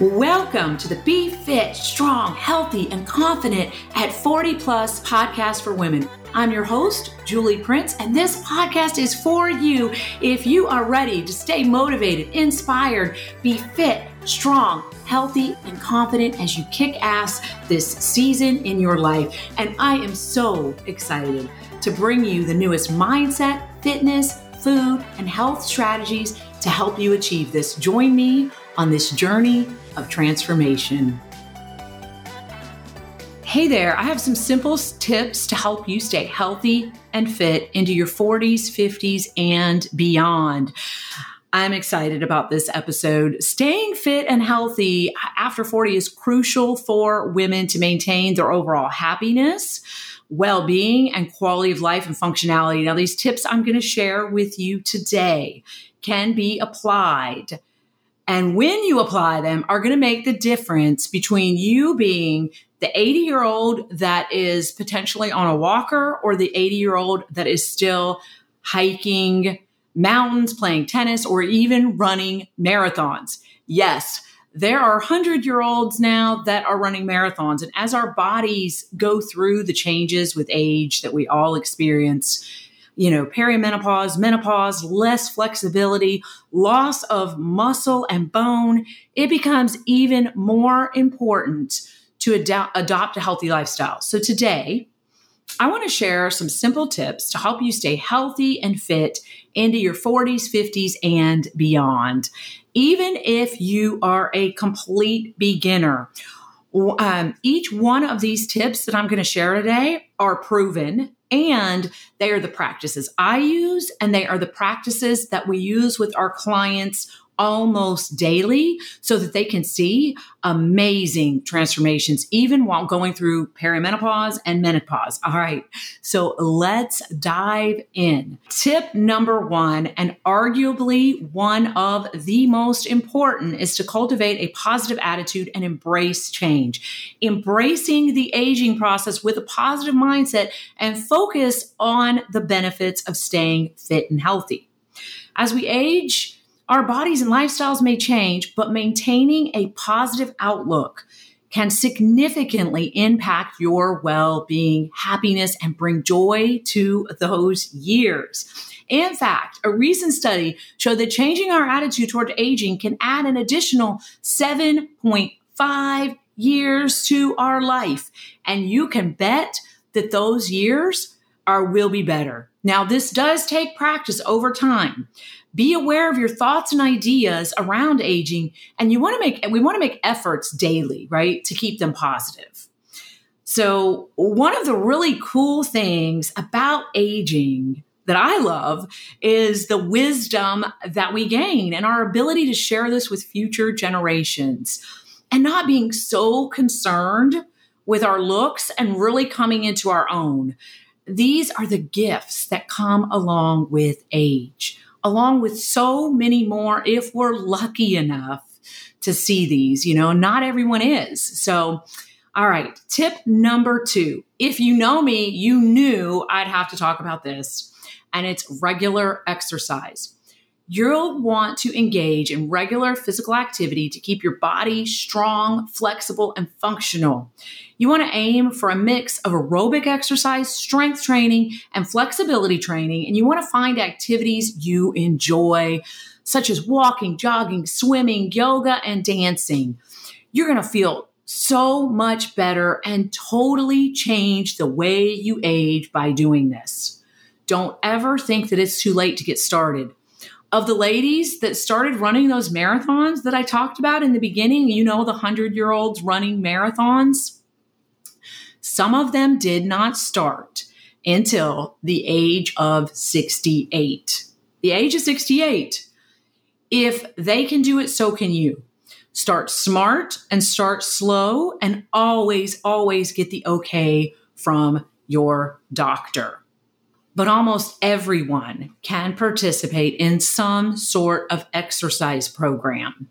Welcome to the Be Fit, Strong, Healthy, and Confident at 40 Plus podcast for women. I'm your host, Julie Prince, and this podcast is for you if you are ready to stay motivated, inspired, be fit, strong, healthy, and confident as you kick ass this season in your life. And I am so excited to bring you the newest mindset, fitness, food, and health strategies to help you achieve this. Join me on this journey of transformation. Hey there, I have some simple tips to help you stay healthy and fit into your 40s, 50s, and beyond. I'm excited about this episode. Staying fit and healthy after 40 is crucial for women to maintain their overall happiness, well being, and quality of life and functionality. Now, these tips I'm going to share with you today can be applied and when you apply them are going to make the difference between you being the 80 year old that is potentially on a walker or the 80 year old that is still hiking mountains, playing tennis, or even running marathons. Yes, there are 100 year olds now that are running marathons. And as our bodies go through the changes with age that we all experience, you know, perimenopause, menopause, less flexibility, loss of muscle and bone, it becomes even more important to ad- adopt a healthy lifestyle. So today, I want to share some simple tips to help you stay healthy and fit into your 40s, 50s, and beyond. Even if you are a complete beginner, um, each one of these tips that I'm going to share today are proven and they are the practices I use, and they are the practices that we use with our clients almost daily so that they can see amazing transformations even while going through perimenopause and menopause. All right. So let's dive in. Tip number one, and arguably one of the most important, is to cultivate a positive attitude and embrace change. Embracing the aging process with a positive mindset and focus on the benefits of staying fit and healthy. As we age, our bodies and lifestyles may change, but maintaining a positive outlook can significantly impact your well being, happiness, and bring joy to those years. In fact, a recent study showed that changing our attitude toward aging can add an additional 7.5 years to our life. And you can bet that those years are will be better. Now, this does take practice over time, be aware of your thoughts and ideas around aging and you want to make we want to make efforts daily right to keep them positive so one of the really cool things about aging that I love is the wisdom that we gain and our ability to share this with future generations and not being so concerned with our looks and really coming into our own. These are the gifts that come along with age along with so many more if we're lucky enough to see these. You know, not everyone is. So, all right, tip number two. If you know me, you knew I'd have to talk about this, and it's regular exercise. You'll want to engage in regular physical activity to keep your body strong, flexible, and functional. You want to aim for a mix of aerobic exercise, strength training, and flexibility training. And you want to find activities you enjoy, such as walking, jogging, swimming, yoga, and dancing. You're going to feel so much better and totally change the way you age by doing this. Don't ever think that it's too late to get started of the ladies that started running those marathons that I talked about in the beginning, you know, the 100 year olds running marathons, some of them did not start until the age of 68. The age of 68. If they can do it, so can you. Start smart and start slow, and always, always get the okay from your doctor but almost everyone can participate in some sort of exercise program.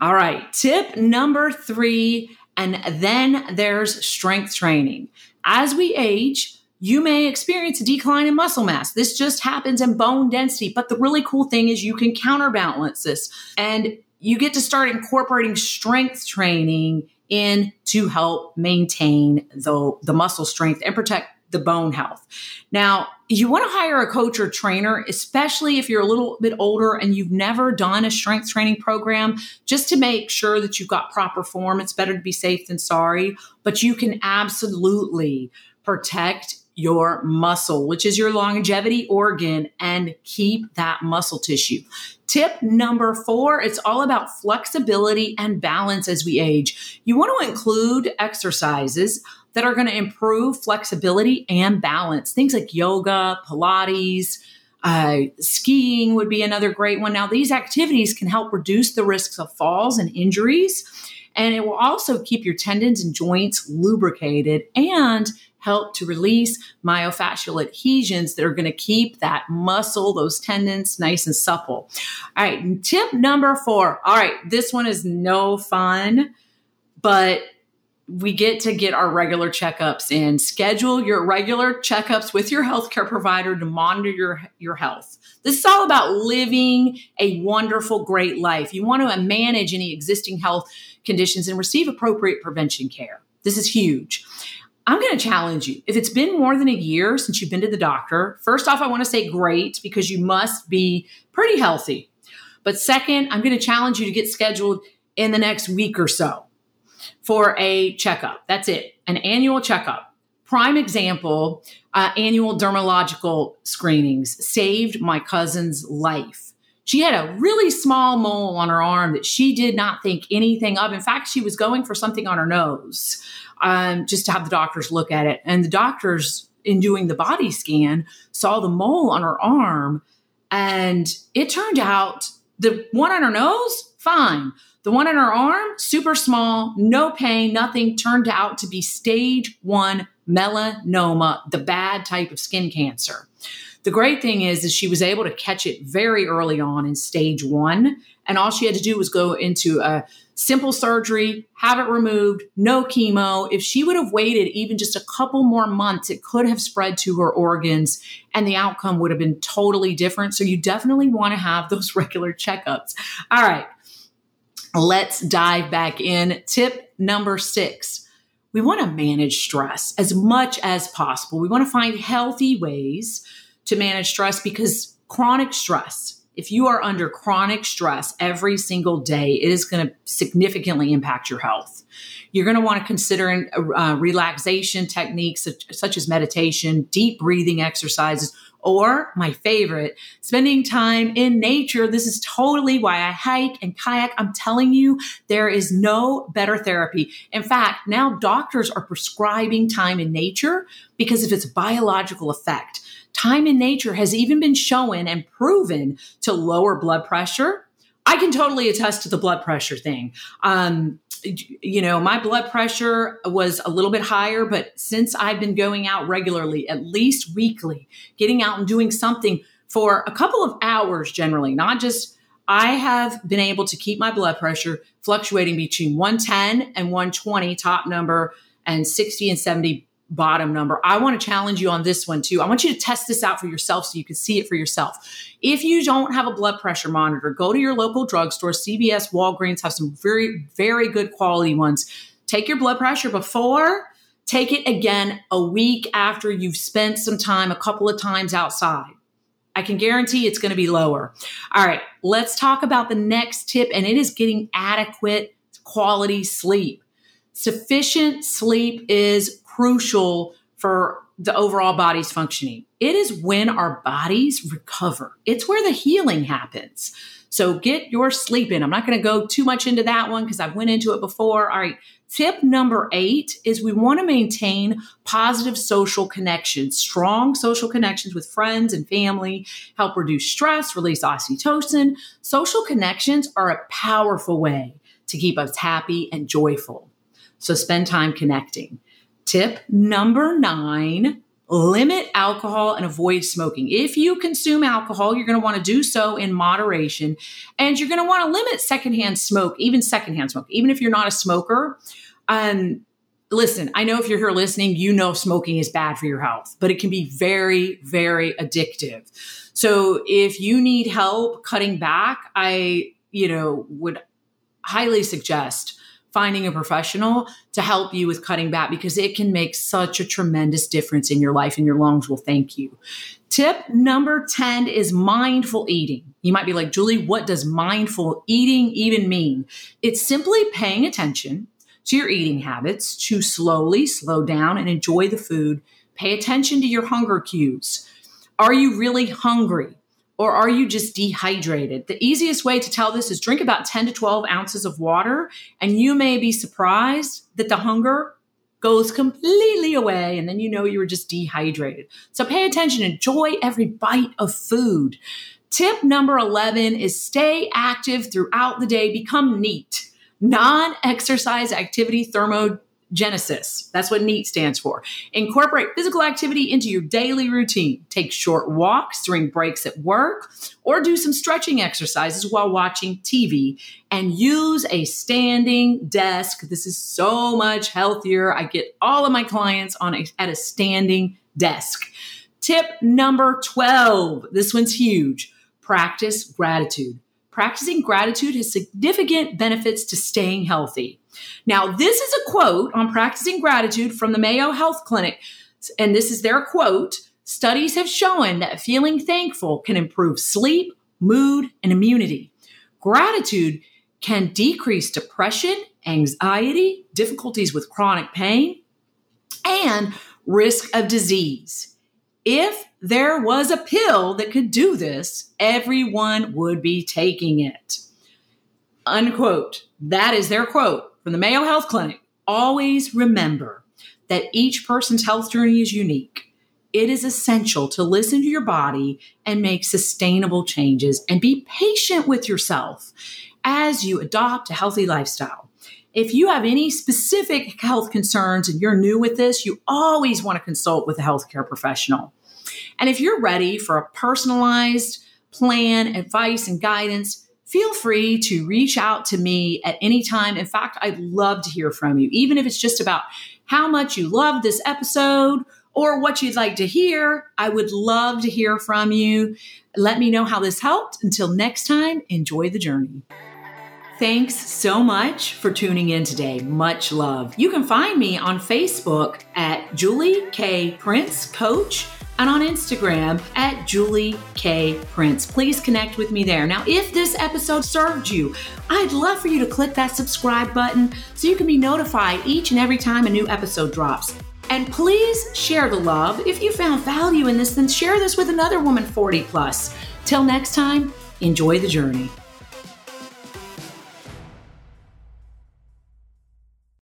All right, tip number three, and then there's strength training. As we age, you may experience a decline in muscle mass. This just happens in bone density. But the really cool thing is you can counterbalance this and you get to start incorporating strength training in to help maintain the, the muscle strength and protect the bone health. Now, you want to hire a coach or trainer, especially if you're a little bit older and you've never done a strength training program, just to make sure that you've got proper form. It's better to be safe than sorry, but you can absolutely protect your muscle, which is your longevity organ, and keep that muscle tissue. Tip number four, it's all about flexibility and balance as we age. You want to include exercises that are going to improve flexibility and balance. Things like yoga, Pilates, uh, skiing would be another great one. Now, these activities can help reduce the risks of falls and injuries, and it will also keep your tendons and joints lubricated and help to release myofascial adhesions that are going to keep that muscle, those tendons nice and supple. All right, tip number four. All right, this one is no fun, but we get to get our regular checkups in. Schedule your regular checkups with your healthcare provider to monitor your, your health. This is all about living a wonderful, great life. You want to manage any existing health conditions and receive appropriate prevention care. This is huge. I'm going to challenge you. If it's been more than a year since you've been to the doctor, first off, I want to say great because you must be pretty healthy. But second, I'm going to challenge you to get scheduled in the next week or so for a checkup. That's it, an annual checkup. Prime example uh, annual dermatological screenings saved my cousin's life. She had a really small mole on her arm that she did not think anything of. In fact, she was going for something on her nose um, just to have the doctors look at it. And the doctors, in doing the body scan, saw the mole on her arm. And it turned out the one on her nose, fine. The one on her arm, super small, no pain, nothing, turned out to be stage one melanoma, the bad type of skin cancer. The great thing is, is she was able to catch it very early on in stage one. And all she had to do was go into a simple surgery, have it removed, no chemo. If she would have waited even just a couple more months, it could have spread to her organs and the outcome would have been totally different. So you definitely want to have those regular checkups. All right let's dive back in. Tip number six we want to manage stress as much as possible. We want to find healthy ways to manage stress because chronic stress, if you are under chronic stress every single day, it is going to significantly impact your health. You're going to want to consider uh, relaxation techniques such, such as meditation, deep breathing exercises, or my favorite, spending time in nature. This is totally why I hike and kayak. I'm telling you, there is no better therapy. In fact, now doctors are prescribing time in nature because of its biological effect. Time in nature has even been shown and proven to lower blood pressure. I can totally attest to the blood pressure thing. Um, you know, my blood pressure was a little bit higher, but since I've been going out regularly, at least weekly, getting out and doing something for a couple of hours generally, not just I have been able to keep my blood pressure fluctuating between 110 and 120 top number and 60 and 70 bottom number. I want to challenge you on this one too. I want you to test this out for yourself so you can see it for yourself. If you don't have a blood pressure monitor, go to your local drugstore. CVS, Walgreens have some very, very good quality ones. Take your blood pressure before, take it again a week after you've spent some time, a couple of times outside. I can guarantee it's going to be lower. All right, let's talk about the next tip, and it is getting adequate quality sleep. Sufficient sleep is crucial for the overall body's functioning. It is when our bodies recover. It's where the healing happens. So get your sleep in. I'm not going to go too much into that one because I've went into it before. All right. Tip number eight is we want to maintain positive social connections, strong social connections with friends and family, help reduce stress, release oxytocin. Social connections are a powerful way to keep us happy and joyful. So spend time connecting. Tip number nine limit alcohol and avoid smoking. If you consume alcohol, you're going to want to do so in moderation and you're going to want to limit secondhand smoke, even secondhand smoke, even if you're not a smoker. Um, listen, I know if you're here listening, you know smoking is bad for your health, but it can be very, very addictive. So if you need help cutting back, I, you know, would highly suggest finding a professional to help you with cutting back because it can make such a tremendous difference in your life and your lungs will thank you. Tip number 10 is mindful eating. You might be like, Julie, what does mindful eating even mean? It's simply paying attention to your eating habits to slowly slow down and enjoy the food. Pay attention to your hunger cues. Are you really hungry? Or are you just dehydrated? The easiest way to tell this is drink about 10 to 12 ounces of water, and you may be surprised that the hunger goes completely away, and then you know you were just dehydrated. So pay attention, enjoy every bite of food. Tip number 11 is stay active throughout the day, become neat. Non exercise activity thermo Genesis. That's what NEAT stands for. Incorporate physical activity into your daily routine. Take short walks during breaks at work or do some stretching exercises while watching TV and use a standing desk. This is so much healthier. I get all of my clients on a, at a standing desk. Tip number 12. This one's huge. Practice gratitude. Practicing gratitude has significant benefits to staying healthy. Now, this is a quote on practicing gratitude from the Mayo Health Clinic. And this is their quote Studies have shown that feeling thankful can improve sleep, mood, and immunity. Gratitude can decrease depression, anxiety, difficulties with chronic pain, and risk of disease. If there was a pill that could do this, everyone would be taking it. Unquote. That is their quote from the Mayo Health Clinic, always remember that each person's health journey is unique. It is essential to listen to your body and make sustainable changes and be patient with yourself as you adopt a healthy lifestyle. If you have any specific health concerns and you're new with this, you always want to consult with a healthcare professional. And if you're ready for a personalized plan, advice, and guidance, feel free to reach out to me at any time. In fact, I'd love to hear from you, even if it's just about how much you loved this episode or what you'd like to hear. I would love to hear from you. Let me know how this helped. Until next time, enjoy the journey. Thanks so much for tuning in today. Much love. You can find me on Facebook at Julie K. Prince Coach and on Instagram at Julie K. Prince. Please connect with me there. Now, if this episode served you, I'd love for you to click that subscribe button so you can be notified each and every time a new episode drops. And please share the love. If you found value in this, then share this with another woman 40 plus. Till next time, enjoy the journey.